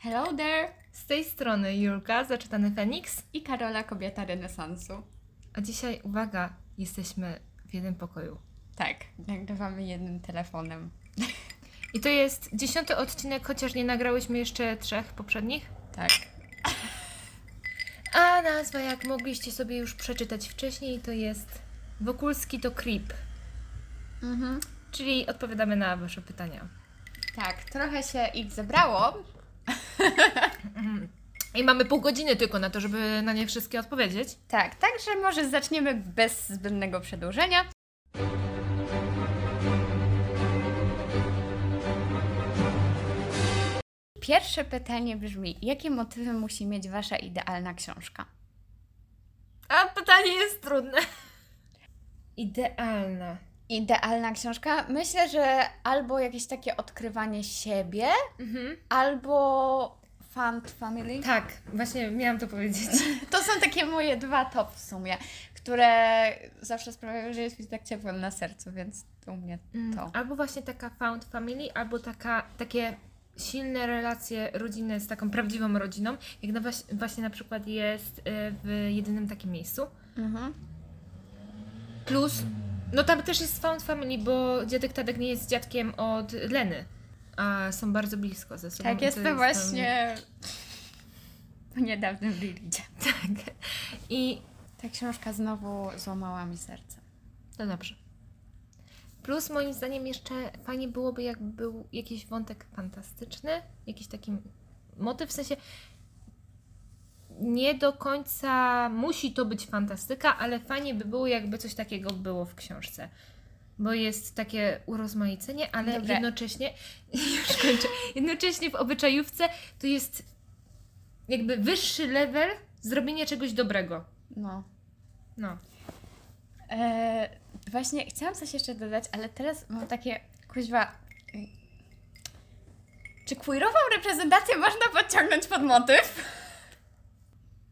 Hello there! Z tej strony Julka, zaczytany Feniks. I Karola, kobieta renesansu. A dzisiaj, uwaga, jesteśmy w jednym pokoju. Tak, nagrywamy jednym telefonem. I to jest dziesiąty odcinek, chociaż nie nagrałyśmy jeszcze trzech poprzednich. Tak. A nazwa, jak mogliście sobie już przeczytać wcześniej, to jest Wokulski to Creep. Mhm. Czyli odpowiadamy na Wasze pytania. Tak, trochę się ich zebrało. I mamy pół godziny tylko na to, żeby na nie wszystkie odpowiedzieć. Tak, także może zaczniemy bez zbędnego przedłużenia. Pierwsze pytanie brzmi: jakie motywy musi mieć Wasza idealna książka? A pytanie jest trudne. Idealna. Idealna książka? Myślę, że albo jakieś takie odkrywanie siebie, Mhm. albo Fun Family. Tak, właśnie miałam to powiedzieć. To są takie moje dwa top w sumie, które zawsze sprawiają, że jest mi tak ciepło na sercu, więc u mnie to. Albo właśnie taka found family, albo taka, takie silne relacje rodzinne z taką prawdziwą rodziną, jak na waś- właśnie na przykład jest y, w jedynym takim miejscu. Mhm. Plus, no tam też jest found family, bo dziadek Tadek nie jest dziadkiem od Leny, a są bardzo blisko ze sobą. Tak, i to jest właśnie po niedawnym. Tam, tak. I Ta książka znowu złamała mi serce. to dobrze. Plus moim zdaniem jeszcze fajnie byłoby, jakby był jakiś wątek fantastyczny, jakiś taki motyw, w sensie nie do końca musi to być fantastyka, ale fajnie by było, jakby coś takiego było w książce. Bo jest takie urozmaicenie, ale Dobra. jednocześnie, już kończę, jednocześnie w obyczajówce to jest jakby wyższy level zrobienia czegoś dobrego. No. No. E, właśnie chciałam coś jeszcze dodać, ale teraz mam takie, kuźwa... Czy queerową reprezentację można podciągnąć pod motyw?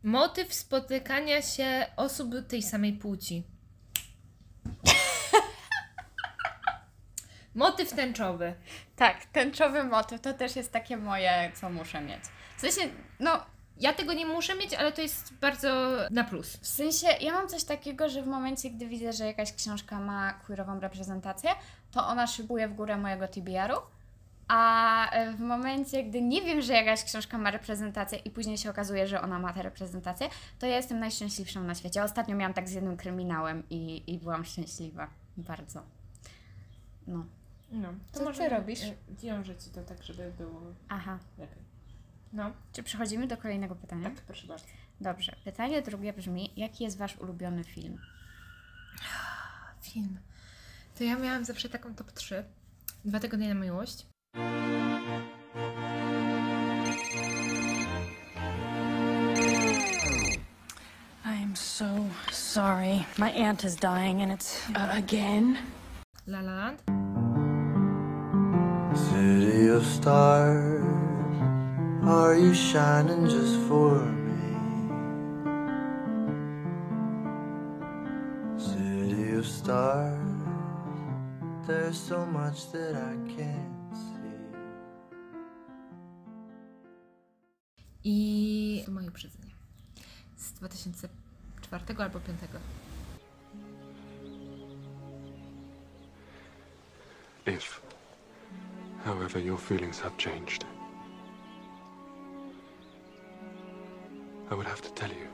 Motyw spotykania się osób tej samej płci. Motyw tęczowy. Tak, tęczowy motyw to też jest takie moje, co muszę mieć. W sensie, no, Ja tego nie muszę mieć, ale to jest bardzo na plus. w sensie, ja mam coś takiego, że w momencie, gdy widzę, że jakaś książka ma queerową reprezentację, to ona szybuje w górę mojego TBR-u, a w momencie, gdy nie wiem, że jakaś książka ma reprezentację i później się okazuje, że ona ma tę reprezentację, to ja jestem najszczęśliwszą na świecie. Ostatnio miałam tak z jednym kryminałem i, i byłam szczęśliwa. Bardzo. No. No, Co ty robisz? Wiążę ci to tak, żeby było Aha. lepiej. No, Czy przechodzimy do kolejnego pytania? tak, proszę bardzo. Dobrze. Pytanie drugie brzmi, jaki jest Wasz ulubiony film? Film. To ja miałam zawsze taką top 3. Dwa tygodnie na miłość. I am so sorry. My aunt is dying and it's uh, again. La La Land. City of stars, are you shining just for me? City of stars, there's so much that I can't see. I moje uprzedzenie. Z 2004 albo 5. If, however, your feelings have changed, I would have to tell you.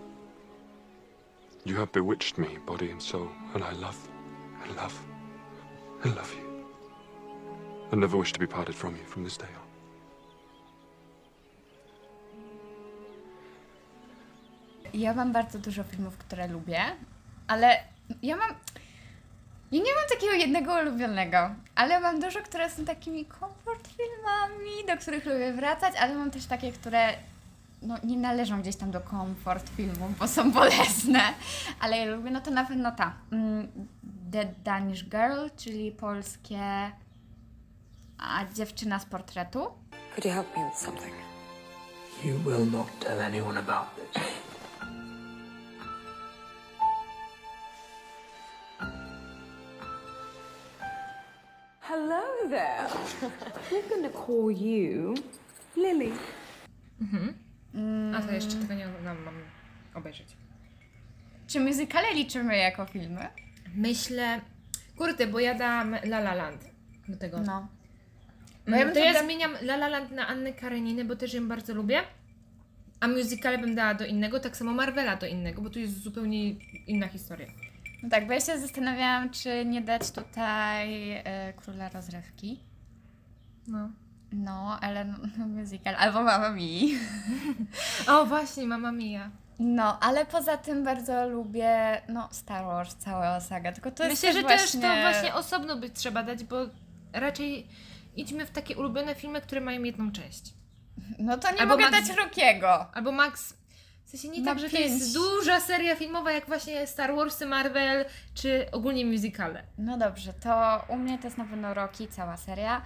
You have bewitched me, body and soul, and I love, and love, and love you. I never wish to be parted from you from this day on. Ja mam bardzo dużo filmów, które lubię, ale ja mam. Ja nie mam takiego jednego ulubionego, ale mam dużo, które są takimi komfort filmami, do których lubię wracać, ale mam też takie, które no, nie należą gdzieś tam do komfort filmów, bo są bolesne, ale ja lubię, no to na pewno ta mm, The Danish Girl, czyli polskie a dziewczyna z portretu. Could you help me with something? You will not tell anyone about this. We're to call you Lily. Mhm. Mm, A to jeszcze tego nie oglądam, mam obejrzeć. Czy muzykale liczymy jako filmy? Myślę, kurde, bo ja dam La La Land do tego. No. No ja bym to ja zmieniam La La Land na Annę Kareniny, bo też ją bardzo lubię. A musicale bym dała do innego, tak samo Marvela do innego, bo tu jest zupełnie inna historia. No tak, bo ja się zastanawiałam, czy nie dać tutaj e, Króla Rozrywki. No. No, ale no, musical. Albo Mama Mi. O, właśnie, Mamma Mia. No, ale poza tym bardzo lubię, no, Star Wars, cała saga. Tylko to jest Myślę, że też też właśnie... to właśnie osobno by trzeba dać, bo raczej idźmy w takie ulubione filmy, które mają jedną część. No to nie Albo mogę Max- dać Rockiego. Albo Max. W sensie nie Na tak, że to jest duża seria filmowa, jak właśnie Star Warsy, Marvel, czy ogólnie musicale. No dobrze, to u mnie to jest na pewno Rocky, cała seria.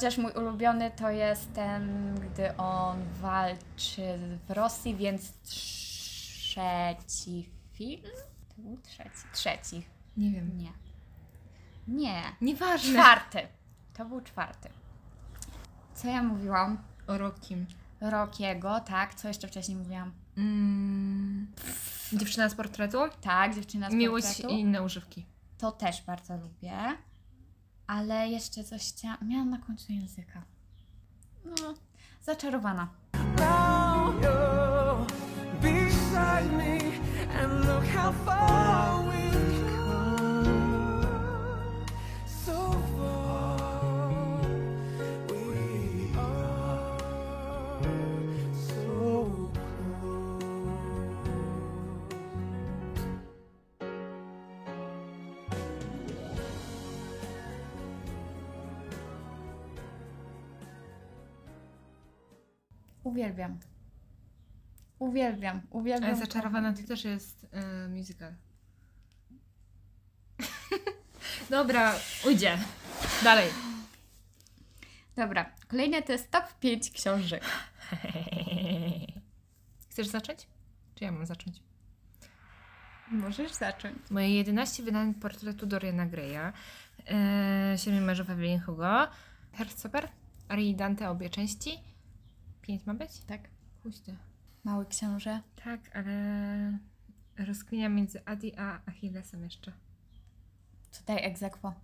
Chociaż mój ulubiony to jest ten, gdy on walczy w Rosji, więc trzeci film? To był trzeci. Trzeci. Nie wiem. Nie. Nie. Nieważne. Czwarty. To był czwarty. Co ja mówiłam? O Rokim. Rockiego, tak. Co jeszcze wcześniej mówiłam? Mm. Dziewczyna z portretu. Tak, dziewczyna z Miłość portretu. i inne używki. To też bardzo lubię. Ale jeszcze coś chciałam... Miałam na końcu języka. No, zaczarowana. Now Uwielbiam. Uwielbiam, uwielbiam. Ale Zaczarowana to też jest e, musical. Dobra, ujdzie. Dalej. Dobra, kolejne to jest top 5 książek. Chcesz zacząć? Czy ja mam zacząć? Możesz zacząć. Moje 11 wydań portretu Doriana Greya, e, Siedmiu mężów Evelyn Hugo, Heartstopper, Ari Dante, obie części. Pięć ma być? Tak. Puśćcie. Mały książę. Tak, ale rozkminia między Adi a Achillesem jeszcze. Tutaj egzekwo.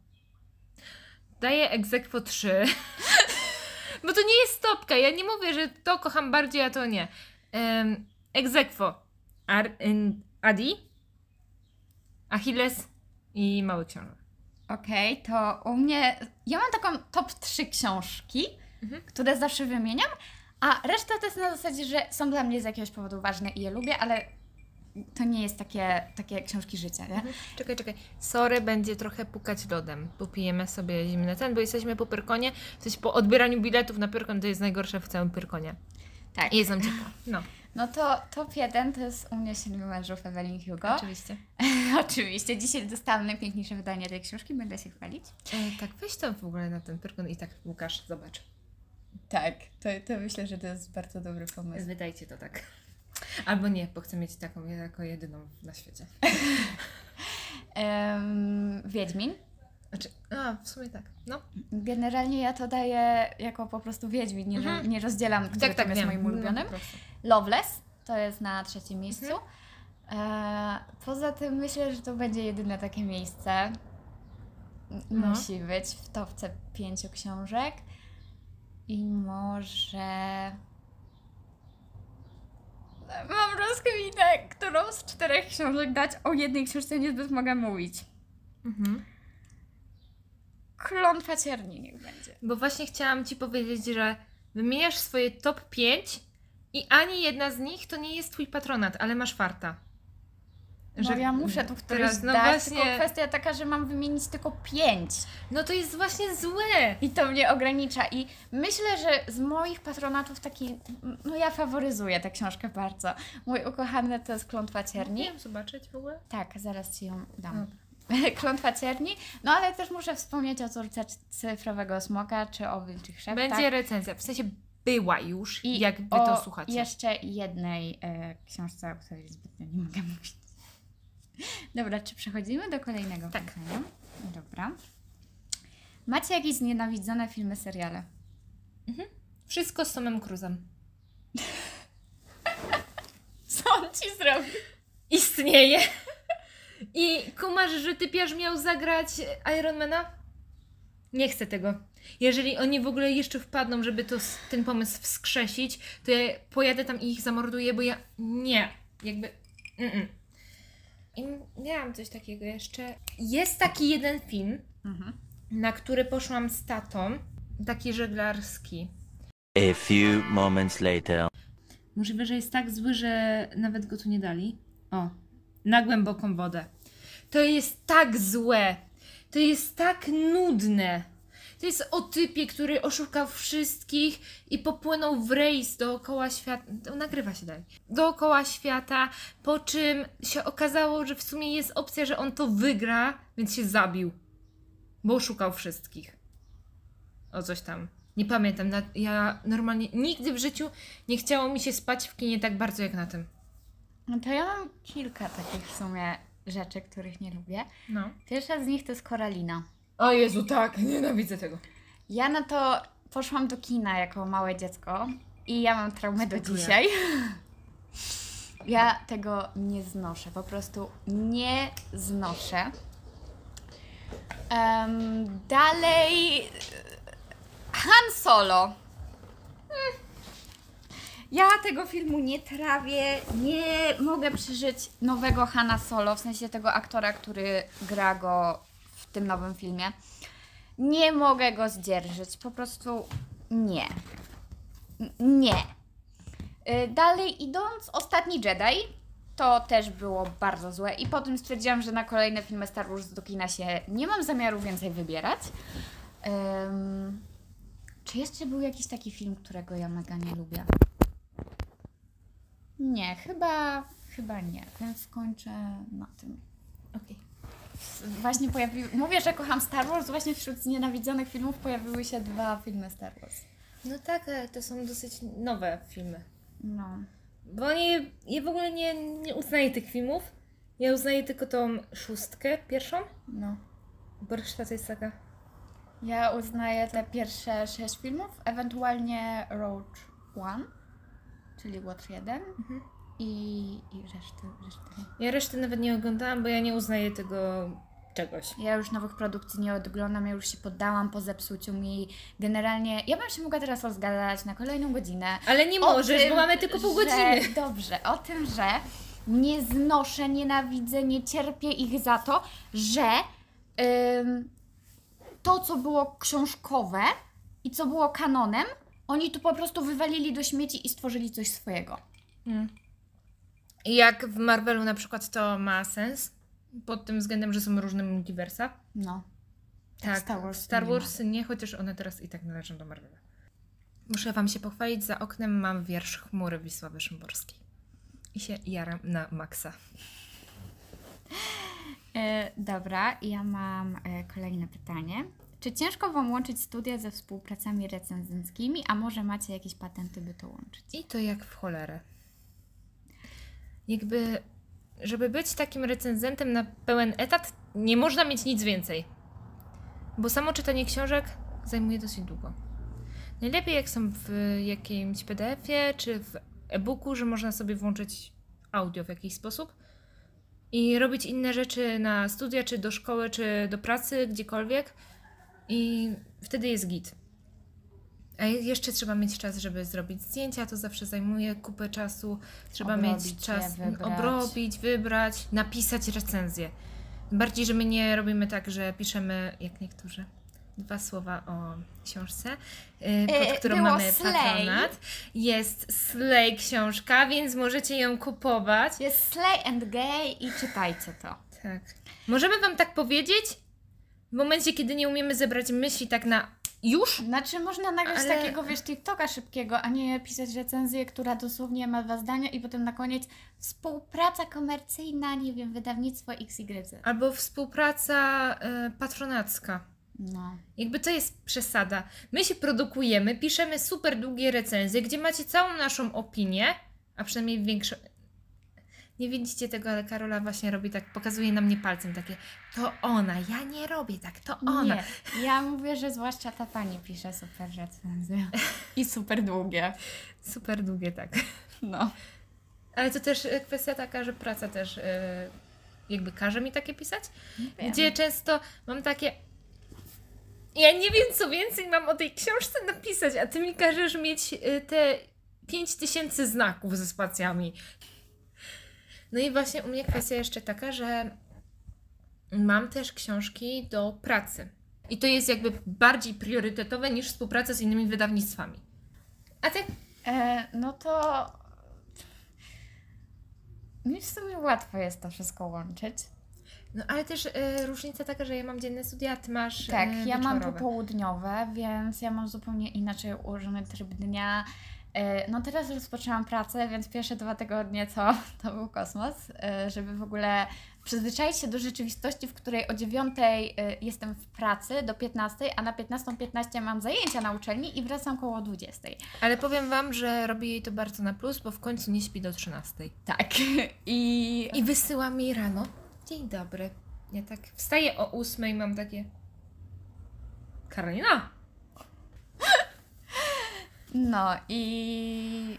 Daję egzekwo 3. Bo to nie jest stopka. Ja nie mówię, że to kocham bardziej, a to nie. Um, egzekwo. Ar- Adi, Achilles i Mały Książę. Okej, to u mnie. Ja mam taką top 3 książki, które zawsze wymieniam, a reszta to jest na zasadzie, że są dla mnie z jakiegoś powodu ważne i je lubię, ale to nie jest takie, takie książki życia, nie? Czekaj, czekaj. Sorry, będzie trochę pukać lodem. Popijemy sobie zimny ten, bo jesteśmy po Pyrkonie. Sensie po odbieraniu biletów na Pyrkon to jest najgorsze w całym Pyrkonie. Tak. I jest nam ciepło. No, No to top 1 to jest u mnie Siedmiu mężów Evelyn Hugo. oczywiście. Oczywiście. Dzisiaj dostałam najpiękniejsze wydanie tej książki, będę się chwalić. E, tak, weź to w ogóle na ten Pyrkon i tak, Łukasz, zobacz. Tak, to, to myślę, że to jest bardzo dobry pomysł. Wydajcie to tak. Albo nie, bo chcę mieć taką jako jedyną na świecie. Um, Wiedźmin. Znaczy, a, w sumie tak. No, Generalnie ja to daję jako po prostu Wiedźmin, nie, Mhm. nie rozdzielam, który tak, tak, jest wiem. moim No, ulubionym. prostu. Loveless to jest na trzecim miejscu. Mhm. E, poza tym myślę, że to będzie jedyne takie miejsce. No. Musi być w topce pięciu książek. I może. Mam rozkminę, którą z czterech książek dać. O jednej książce niezbyt mogę mówić. Mhm. Klątwa cierni niech będzie. Bo właśnie chciałam Ci powiedzieć, że wymieniasz swoje top 5 i ani jedna z nich to nie jest Twój patronat, ale masz farta. Że no ja muszę tu któryś teraz, no dać, właśnie, tylko kwestia taka, że mam wymienić tylko pięć. no to jest właśnie złe. I to mnie ogranicza. I myślę, że z moich patronatów taki, no ja faworyzuję tę książkę bardzo. Mój ukochany to jest Klątwa Cierni. Wiem, zobaczyć w ogóle. Tak, zaraz Ci ją dam. Dobra. Klątwa Cierni. No ale też muszę wspomnieć o córce cyfrowego smoka, czy o wilczych szeptach. Będzie recenzja, w sensie była już, I jak wy o to słuchacie. jeszcze jednej e, książce, o której zbytnio nie mogę mówić. Dobra, czy przechodzimy do kolejnego Tak. pytania? Dobra. Macie jakieś znienawidzone filmy, seriale? Wszystko z Tomem Cruzem. Co on ci zrobił? Istnieje. I kumasz, że typiarz miał zagrać Ironmana? Nie chcę tego. Jeżeli oni w ogóle jeszcze wpadną, żeby to, ten pomysł wskrzesić, to ja pojadę tam i ich zamorduję, bo ja nie. Jakby. Mm-mm. I miałam coś takiego jeszcze. Jest taki jeden film, Mhm. na który poszłam z tatą, taki żeglarski. A few moments later. Możliwe, że jest tak zły, że nawet go tu nie dali. O, na głęboką wodę. To jest tak złe. To jest tak nudne. To jest o typie, który oszukał wszystkich i popłynął w rejs dookoła świata. Nagrywa się dalej. Dookoła świata, po czym się okazało, że w sumie jest opcja, że on to wygra, więc się zabił. Bo oszukał wszystkich. O coś tam. Nie pamiętam. Ja normalnie nigdy w życiu nie chciało mi się spać w kinie tak bardzo jak na tym. No to ja mam kilka takich w sumie rzeczy, których nie lubię. No. Pierwsza z nich to jest Koralina. O Jezu, tak, nienawidzę tego. Ja na to poszłam do kina jako małe dziecko i ja mam traumę do dzisiaj. Ja tego nie znoszę, po prostu nie znoszę. Em, dalej Han Solo. Hmm. Ja tego filmu nie trawię, nie mogę przeżyć nowego Hana Solo, w sensie tego aktora, który gra go tym nowym filmie. Nie mogę go zdzierżyć, po prostu nie. Nie. Y, Dalej idąc, Ostatni Jedi, to też było bardzo złe i potem stwierdziłam, że na kolejne filmy Star Wars do kina się nie mam zamiaru więcej wybierać. Ym, czy jeszcze był jakiś taki film, którego ja mega nie lubię? Nie, chyba, chyba nie, więc skończę na tym. Okej. Właśnie pojawiły. Mówię, że kocham Star Wars, właśnie wśród znienawidzonych filmów pojawiły się dwa filmy Star Wars. No tak, ale to są dosyć nowe filmy. No. Bo nie, ja w ogóle nie, nie uznaję tych filmów. Ja uznaję tylko tą szóstkę, pierwszą. No. Bo reszta to jest taka... Ja uznaję te pierwsze sześć filmów, ewentualnie Road One, czyli Łotr 1 i, i reszty, reszty. Ja reszty nawet nie oglądałam, bo ja nie uznaję tego czegoś. Ja już nowych produkcji nie oglądam, ja już się poddałam po zepsuciu mi. Generalnie, ja bym się mogła teraz rozgadać na kolejną godzinę. Ale nie O możesz, tym, bo mamy tylko pół że- godziny. Dobrze, o tym, że nie znoszę, nienawidzę, nie cierpię ich za to, że ym, to, co było książkowe i co było kanonem, oni tu po prostu wywalili do śmieci i stworzyli coś swojego. I Jak w Marvelu na przykład to ma sens, pod tym względem, że są różne multiversa. No. Tak, Star Wars Star nie. Wars nie, chociaż one teraz i tak należą do Marvela. Muszę Wam się pochwalić, za oknem mam wiersz Chmury Wisławy Szymborskiej. I się jaram na maksa. E, dobra, ja mam e, kolejne pytanie. Czy ciężko Wam łączyć studia ze współpracami recenzenckimi, a może macie jakieś patenty, by to łączyć? I to jak w cholerę. Jakby, żeby być takim recenzentem na pełen etat, nie można mieć nic więcej. Bo samo czytanie książek zajmuje dosyć długo. Najlepiej jak są w jakimś PDF-ie czy w e-booku, że można sobie włączyć audio w jakiś sposób i robić inne rzeczy na studia, czy do szkoły, czy do pracy, gdziekolwiek. I wtedy jest git. A jeszcze trzeba mieć czas, żeby zrobić zdjęcia, to zawsze zajmuje kupę czasu. Trzeba Obrobić mieć je, czas wybrać. obrobić, wybrać, napisać recenzję. Bardziej, że my nie robimy tak, że piszemy, jak niektórzy, dwa słowa o książce, yy, pod E, którą było mamy Slay. patronat. Jest Slay książka, więc możecie ją kupować. Jest Slay and Gay i czytajcie to. Tak. Możemy Wam tak powiedzieć, w momencie, kiedy nie umiemy zebrać myśli tak na Już? Znaczy można nagrać Ale- takiego, wiesz, TikToka szybkiego, a nie pisać recenzję, która dosłownie ma dwa zdania i potem na koniec współpraca komercyjna, nie wiem, wydawnictwo XYZ. Albo współpraca y, patronacka. No. Jakby to jest przesada. My się produkujemy, piszemy super długie recenzje, gdzie macie całą naszą opinię, a przynajmniej większą. Nie widzicie tego, ale Karola właśnie robi tak, pokazuje na mnie palcem takie, to ona, ja nie robię tak, to ona. Nie, ja mówię, że zwłaszcza ta pani pisze super recenzje. I super długie. Super długie, tak. No. Ale to też e, kwestia taka, że praca też e, jakby każe mi takie pisać, wiem. gdzie często mam takie. Ja nie wiem, co więcej mam o tej książce napisać, a ty mi każesz mieć e, te 5000 znaków ze spacjami. No i właśnie u mnie kwestia jeszcze taka, że mam też książki do pracy. I to jest jakby bardziej priorytetowe niż współpraca z innymi wydawnictwami. A ty? E, no to mi w sumie łatwo jest to wszystko łączyć. No ale też e, różnica taka, że ja mam dzienne studia, ty masz Tak, e, ja mam popołudniowe, więc ja mam zupełnie inaczej ułożony tryb dnia. E, No teraz rozpoczęłam pracę, więc pierwsze dwa tygodnie to, to był kosmos, e, żeby w ogóle przyzwyczaić się do rzeczywistości, w której o 9 jestem w pracy do 15, a na 15.15 mam zajęcia na uczelni i wracam koło 20. Ale powiem wam, że robi jej to bardzo na plus, bo w końcu nie śpi do 13. Tak. I I wysyła mi rano. Dzień dobry. Ja tak wstaję o 8 i mam takie. Karolina! No i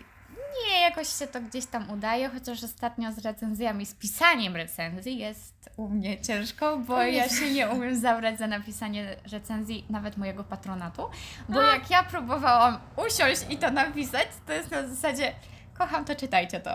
nie, jakoś się to gdzieś tam udaje, chociaż ostatnio z recenzjami, z pisaniem recenzji jest u mnie ciężko, bo ja się nie umiem zabrać za napisanie recenzji nawet mojego patronatu, bo jak ja próbowałam usiąść i to napisać, to jest na zasadzie kocham to, czytajcie to.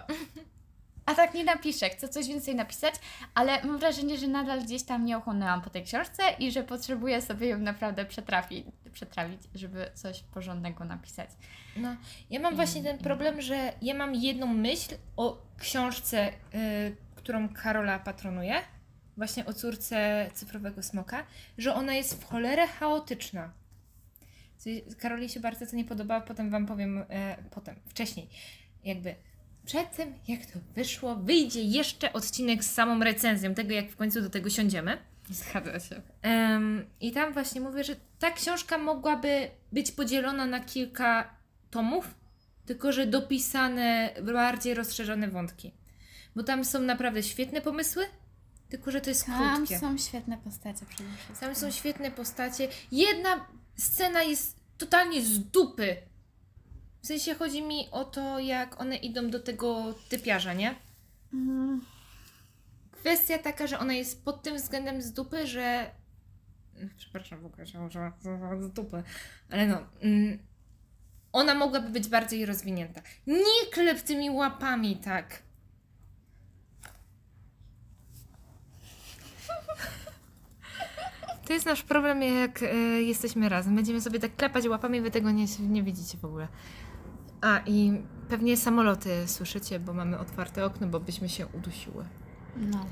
A tak nie napiszę, chcę coś więcej napisać, ale mam wrażenie, że nadal gdzieś tam nie ochłonęłam po tej książce i że potrzebuję sobie ją naprawdę przetrafić, przetrawić, żeby coś porządnego napisać. No, ja mam właśnie ten problem, że ja mam jedną myśl o książce, y, którą Karola patronuje, właśnie o córce cyfrowego smoka, że ona jest w cholerę chaotyczna. Karoli się bardzo to nie podobało, potem Wam powiem, e, potem, wcześniej, jakby przed tym, jak to wyszło, wyjdzie jeszcze odcinek z samą recenzją, tego jak w końcu do tego siądziemy. Zgadza się. Em, I tam właśnie mówię, że ta książka mogłaby być podzielona na kilka tomów, tylko że dopisane bardziej rozszerzone wątki. Bo tam są naprawdę świetne pomysły, tylko że to jest Tam krótkie. są świetne postacie przede wszystkim. Tam są świetne postacie. Jedna scena jest totalnie z dupy. W sensie chodzi mi o to, jak one idą do tego typiarza, nie? Mm, Kwestia taka, że ona jest pod tym względem z dupy, że. Przepraszam, w ogóle, że że- że z dupy. Ale no. Mm, ona mogłaby być bardziej rozwinięta. Nie klep tymi łapami tak. To jest nasz problem, jak e, jesteśmy razem. Będziemy sobie tak klepać łapami, wy tego nie, nie widzicie w ogóle. A i pewnie samoloty słyszycie, bo mamy otwarte okno, bo byśmy się udusiły. No.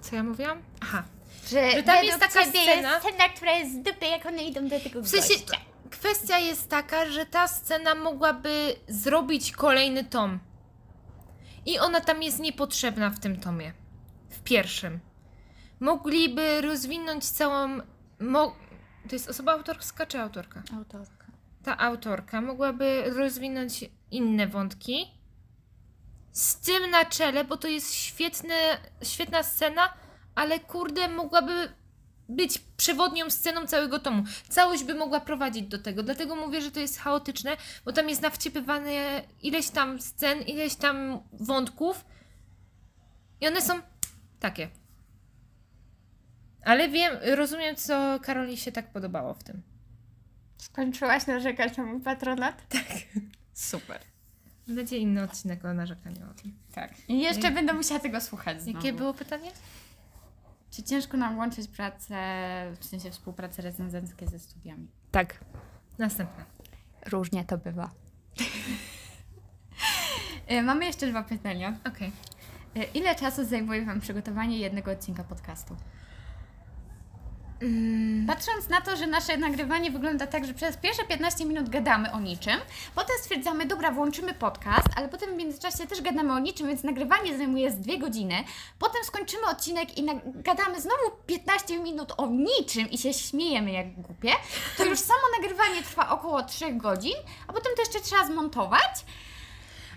Co ja mówiłam? Aha. Że, Że tam jest taka scena- Jest scena, która jest z dupy, jak one idą do tego W sensie gościa. kwestia jest taka, że ta scena mogłaby zrobić kolejny tom. I ona tam jest niepotrzebna w tym tomie. W pierwszym. Mogliby rozwinąć całą. Mo... To jest osoba autorska czy autorka? Autorka. Ta autorka mogłaby rozwinąć inne wątki z tym na czele, bo to jest świetne, świetna scena, ale kurde, mogłaby być przewodnią sceną całego tomu. Całość by mogła prowadzić do tego. Dlatego mówię, że to jest chaotyczne, bo tam jest nawciepywane ileś tam scen, ileś tam wątków i one są takie. Ale wiem, rozumiem, co Karoli się tak podobało w tym. Skończyłaś narzekać na mój patronat? Tak. Super. Będzie inny odcinek o narzekaniu o tym. Tak. I jeszcze będę musiała tego słuchać znowu. Jakie było pytanie? Czy ciężko nam łączyć pracę, w sensie współpracę recenzenckie ze studiami? Tak. Następne. Różnie to bywa. Y, Mamy jeszcze dwa pytania. Okej. Y, Ile czasu zajmuje Wam przygotowanie jednego odcinka podcastu? Mm, Patrząc na to, że nasze nagrywanie wygląda tak, że przez pierwsze 15 minut gadamy o niczym, potem stwierdzamy, dobra, włączymy podcast, ale potem w międzyczasie też gadamy o niczym, więc nagrywanie zajmuje z dwie godziny. Potem skończymy odcinek i gadamy znowu 15 minut o niczym i się śmiejemy jak głupie, to już samo nagrywanie trwa około 3 godzin, a potem to jeszcze trzeba zmontować.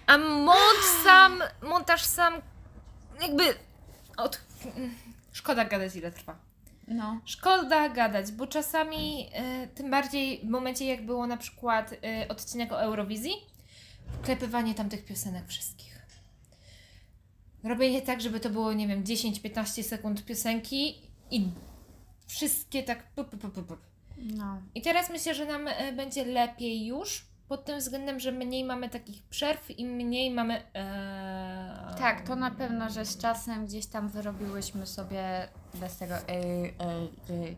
A mont sam, montaż sam, jakby od... Szkoda gadać ile trwa. No. Szkoda gadać, bo czasami, e, tym bardziej w momencie jak było na przykład e, odcinek o Eurowizji, wklepywanie tam tych piosenek wszystkich. Robienie tak, żeby to było, nie wiem, 10-15 sekund piosenki i wszystkie tak... Pup, pup, pup, pup. No. I teraz myślę, że nam e, będzie lepiej już, pod tym względem, że mniej mamy takich przerw i mniej mamy... E... Tak, to na pewno, że z czasem gdzieś tam wyrobiłyśmy sobie bez tego. Ej, ej, ej.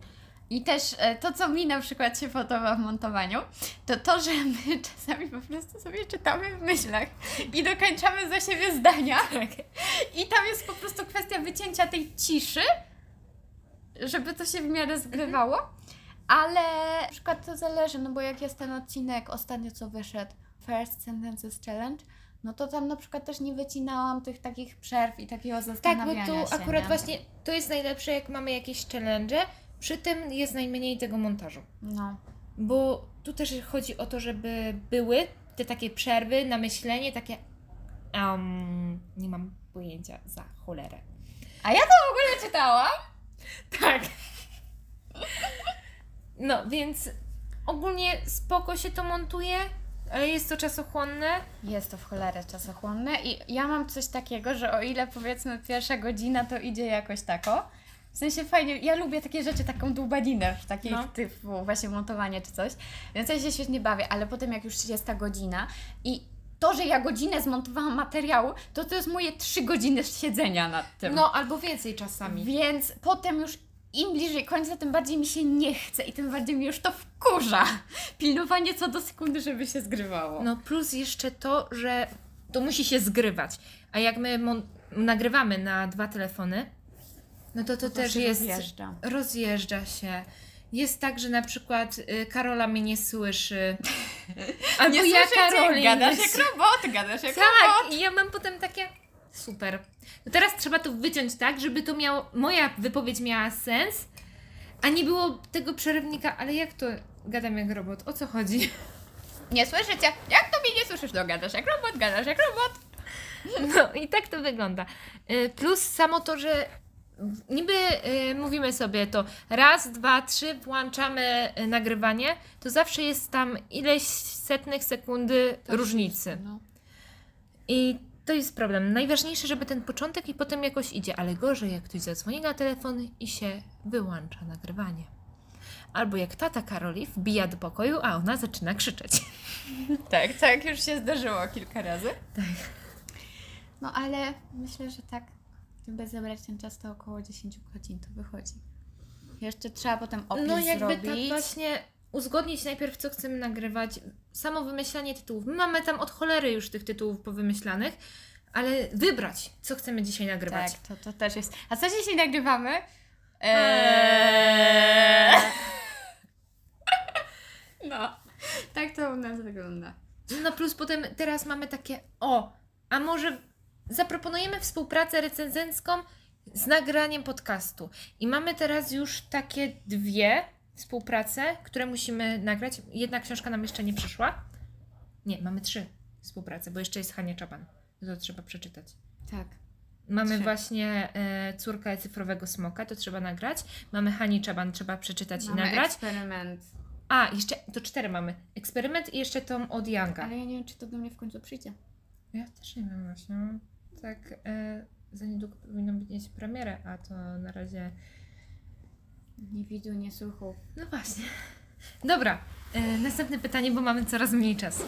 I też e, to, co mi na przykład się podoba w montowaniu, to to, że my czasami po prostu sobie czytamy w myślach i dokończamy za siebie zdania. I tam jest po prostu kwestia wycięcia tej ciszy, żeby to się w miarę zgrywało. Ale na przykład to zależy, no bo jak jest ten odcinek ostatnio, co wyszedł, First Sentences Challenge, no to tam na przykład też nie wycinałam tych takich przerw i takiego Tak, bo zastanawiania tu się. akurat nie? właśnie to jest najlepsze, jak mamy jakieś challenge, przy tym jest najmniej tego montażu. No. Bo tu też chodzi o to, żeby były te takie przerwy na myślenie, takie um, nie mam pojęcia za cholerę. A ja to w ogóle czytałam. Tak. No, więc ogólnie spoko się to montuje, ale jest to czasochłonne. Jest to w cholerę czasochłonne i ja mam coś takiego, że o ile powiedzmy pierwsza godzina to idzie jakoś tako, w sensie fajnie, ja lubię takie rzeczy, taką dłubaninę, w takich No. typu właśnie montowanie czy coś, więc ja się świetnie bawię, ale potem jak już jest ta godzina i to, że ja godzinę zmontowałam materiału, to to jest moje trzy godziny siedzenia nad tym. No, albo więcej czasami. Więc potem już im bliżej końca, tym bardziej mi się nie chce i tym bardziej mi już to wkurza. Pilnowanie co do sekundy, żeby się zgrywało. No plus jeszcze to, że to musi się zgrywać. A jak my nagrywamy na dwa telefony, no to to, to też się jest. rozjeżdża. rozjeżdża się. Jest tak, że na przykład y, Karola mnie nie słyszy. Albo ja Karoli nie gadasz jak robot, gadasz jak robot. Tak, i ja mam potem takie super. No teraz trzeba to wyciąć tak, żeby to miało, moja wypowiedź miała sens, a nie było tego przerywnika, ale jak to gadam jak robot? O co chodzi? Nie słyszycie? Jak to mnie nie słyszysz? No gadasz jak robot, gadasz jak robot. No i tak to wygląda. Y, Plus samo to, że niby y, mówimy sobie to raz, dwa, trzy, włączamy y, nagrywanie, to zawsze jest tam ileś setnych sekundy różnicy. No. I to jest problem. Najważniejsze, żeby ten początek i potem jakoś idzie, ale gorzej jak ktoś zadzwoni na telefon i się wyłącza nagrywanie. Albo jak tata Karoli wbija do pokoju, a ona zaczyna krzyczeć. Tak, tak już się zdarzyło kilka razy. Tak. No ale myślę, że tak, żeby zebrać ten czas to około 10 godzin to wychodzi. Jeszcze trzeba potem opis No jakby zrobić. tak właśnie uzgodnić najpierw, co chcemy nagrywać. Samo wymyślanie tytułów. My mamy tam od cholery już tych tytułów powymyślanych, ale wybrać, co chcemy dzisiaj nagrywać. Tak, to, to też jest. A co dzisiaj nagrywamy? Eee. No, tak to u nas wygląda. No plus potem teraz mamy takie, o, a może zaproponujemy współpracę recenzencką z nagraniem podcastu. I mamy teraz już takie dwie współprace, które musimy nagrać. Jedna książka nam jeszcze nie przyszła. Nie, mamy trzy współprace, bo jeszcze jest Hania Czaban. To trzeba przeczytać. Tak. Mamy Trzy. właśnie e, Córkę cyfrowego smoka, to trzeba nagrać. Mamy Hani Czaban, trzeba przeczytać Mamy i nagrać. eksperyment. A, jeszcze, to cztery mamy. Eksperyment i jeszcze tą od Younga. Ale ja nie wiem, czy to do mnie w końcu przyjdzie. Ja też nie wiem właśnie. Tak, e, za niedługo powinno mieć premierę, a to na razie. Nie widu, nie słuchu. No właśnie. Dobra, e, następne pytanie, bo mamy coraz mniej czasu.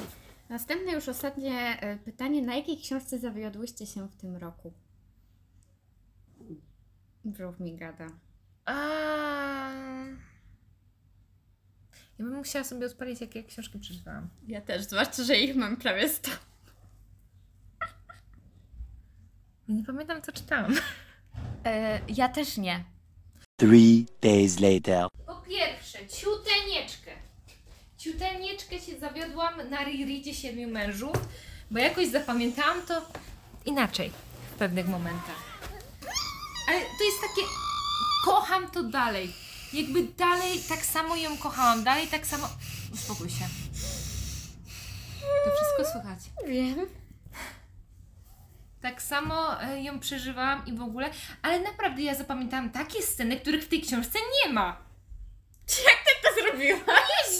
Następne już ostatnie e, pytanie. Na jakiej książce zawiodłyście się w tym roku? Brów mi gada. A... Ja bym musiała sobie odpalić, jakie książki przeczytałam. Ja też, zwłaszcza, że ich mam prawie 100. Ja nie pamiętam, co czytałam. E, ja też nie. Three days later. Po pierwsze, ciutenieczkę. Ciutenieczkę się zawiodłam na Riridzie Siedmiu Mężów, bo jakoś zapamiętałam to inaczej w pewnych momentach. Ale to jest takie... Kocham to dalej. Jakby dalej tak samo ją kochałam, dalej tak samo... Uspokój się. To wszystko słychać. Wiem. Tak samo e, ją przeżywałam i w ogóle, ale naprawdę ja zapamiętałam takie sceny, których w tej książce nie ma. Jak ty to zrobiła?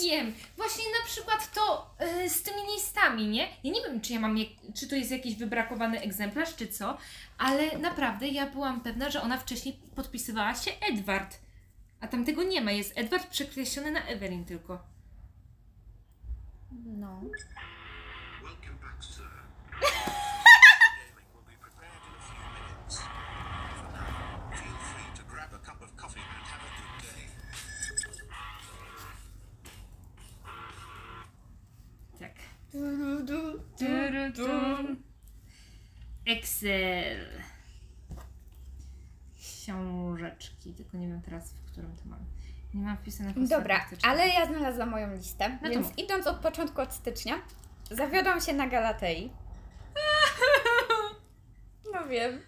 Nie wiem, właśnie na przykład to e, z tymi listami, nie? Ja nie wiem, czy ja mam, jak, czy to jest jakiś wybrakowany egzemplarz, czy co, ale naprawdę ja byłam pewna, że ona wcześniej podpisywała się Edward. A tam tego nie ma, jest Edward przekreślony na Evelyn tylko. No. Excel. Książeczki, tylko nie wiem teraz, w którym to mam. Nie mam wpisanych Dobra, ale ja znalazłam moją listę, No więc idąc od początku, od stycznia, zawiodłam się na Galatei. No wiem.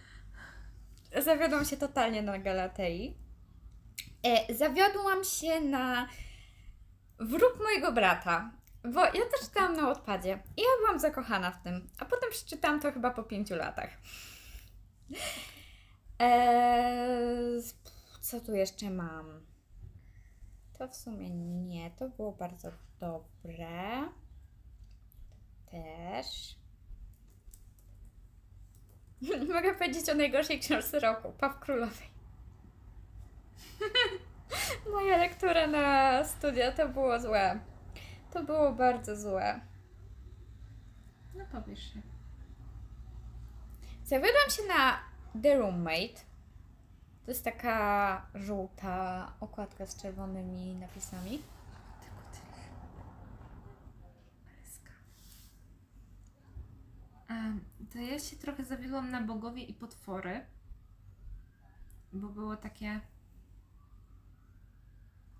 Zawiodłam się totalnie na Galatei. E, zawiodłam się na Wróg mojego brata, bo ja to czytałam na odpadzie i ja byłam zakochana w tym, a potem przeczytałam to chyba po pięciu latach. Eee, co tu jeszcze mam? To w sumie nie, to było bardzo dobre. Też. Mogę powiedzieć o najgorszej książce roku, Paw Królowej. Moja lektura na studia to było złe. To było bardzo złe. No powiesz się. Zawiodłam się na The Roommate. To jest taka żółta okładka z czerwonymi napisami. Tylko tyle. To ja się trochę zawiodłam na bogowie i potwory. Bo było takie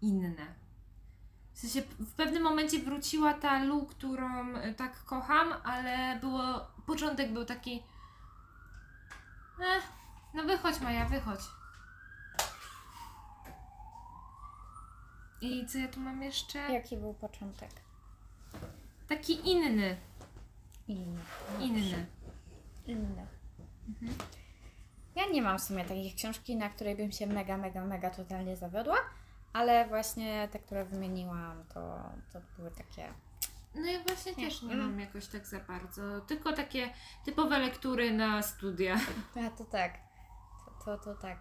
inne. W sensie w pewnym momencie wróciła ta Lu, którą y, tak kocham, ale było. Początek był taki. Eh, no wychodź Maja, wychodź. I co ja tu mam jeszcze? Jaki był początek? Taki inny. Inny. Inny. Inny. Ja nie mam w sumie takiej książki, na której bym się mega, mega, mega totalnie zawiodła, ale właśnie te, które wymieniłam, to, to były takie. No ja właśnie też nie Mm. mam jakoś tak za bardzo. Tylko takie typowe lektury na studia. A to tak. To, to, to tak.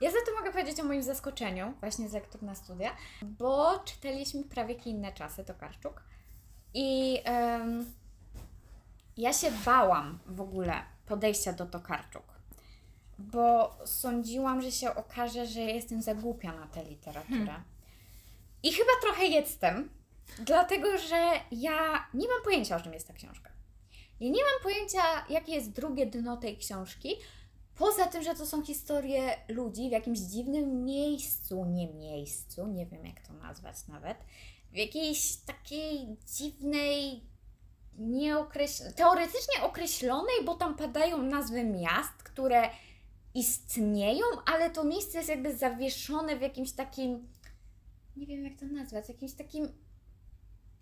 Ja za to mogę powiedzieć o moim zaskoczeniu, właśnie z lektur na studia, bo czytaliśmy prawie inne czasy, to Karczuk. I em, ja się bałam w ogóle podejścia do Tokarczuk, bo sądziłam, że się okaże, że jestem za głupia na tę literaturę. I chyba trochę jestem, dlatego że ja nie mam pojęcia, o czym jest ta książka. Ja nie mam pojęcia, jakie jest drugie dno tej książki, poza tym, że to są historie ludzi w jakimś dziwnym miejscu, nie miejscu, nie wiem jak to nazwać nawet, w jakiejś takiej dziwnej, nieokreślonej, teoretycznie określonej, bo tam padają nazwy miast, które istnieją, ale to miejsce jest jakby zawieszone w jakimś takim, nie wiem jak to nazwać, jakimś takim,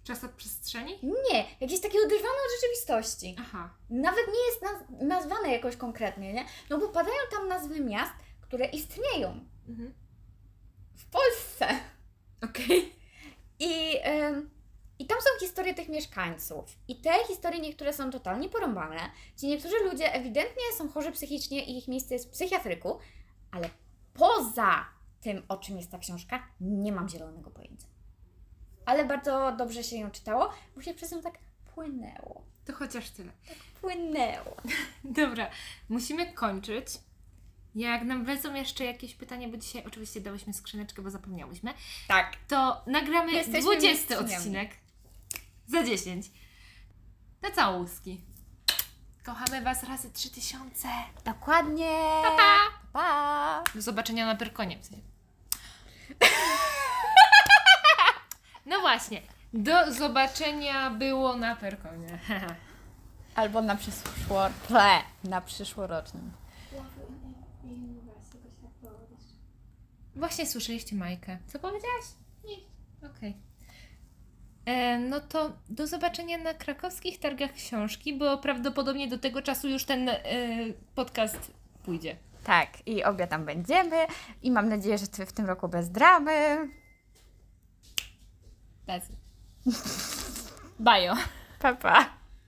Czas od przestrzeni? nie, jakieś takie oderwane od rzeczywistości. Aha. Nawet nie jest naz- nazwane jakoś konkretnie, nie? No bo padają tam nazwy miast, które istnieją Mhm. w Polsce. Okej. I, ym, I tam są historie tych mieszkańców. I te historie niektóre są totalnie porąbane. Ci niektórzy ludzie ewidentnie są chorzy psychicznie i ich miejsce jest w psychiatryku, ale poza tym, o czym jest ta książka, nie mam zielonego pojęcia. Ale bardzo dobrze się ją czytało, bo się przez nią tak płynęło. To chociaż tyle. Płynęło. Dobra, musimy kończyć. Jak nam wlecą jeszcze jakieś pytania, bo dzisiaj oczywiście dałyśmy skrzyneczkę, bo zapomniałyśmy, Tak. to nagramy Jesteśmy 20 mistrzyniami. odcinek. Za 10. Na całuski. Kochamy Was razy 3000. Dokładnie. Pa, pa. pa. Do zobaczenia na Pyrkonie. W sensie. No właśnie. Do zobaczenia było na Perkonie. Albo na przyszło... Ple, na przyszłorocznym. Właśnie słyszeliście Majkę. Co powiedziałaś? Nic. Okej. E, No to do zobaczenia na krakowskich targach książki, bo prawdopodobnie do tego czasu już ten e, podcast pójdzie. Tak, i obie tam będziemy i mam nadzieję, że ty w tym roku bez dramy. Tacy. Bajo. Pa, pa.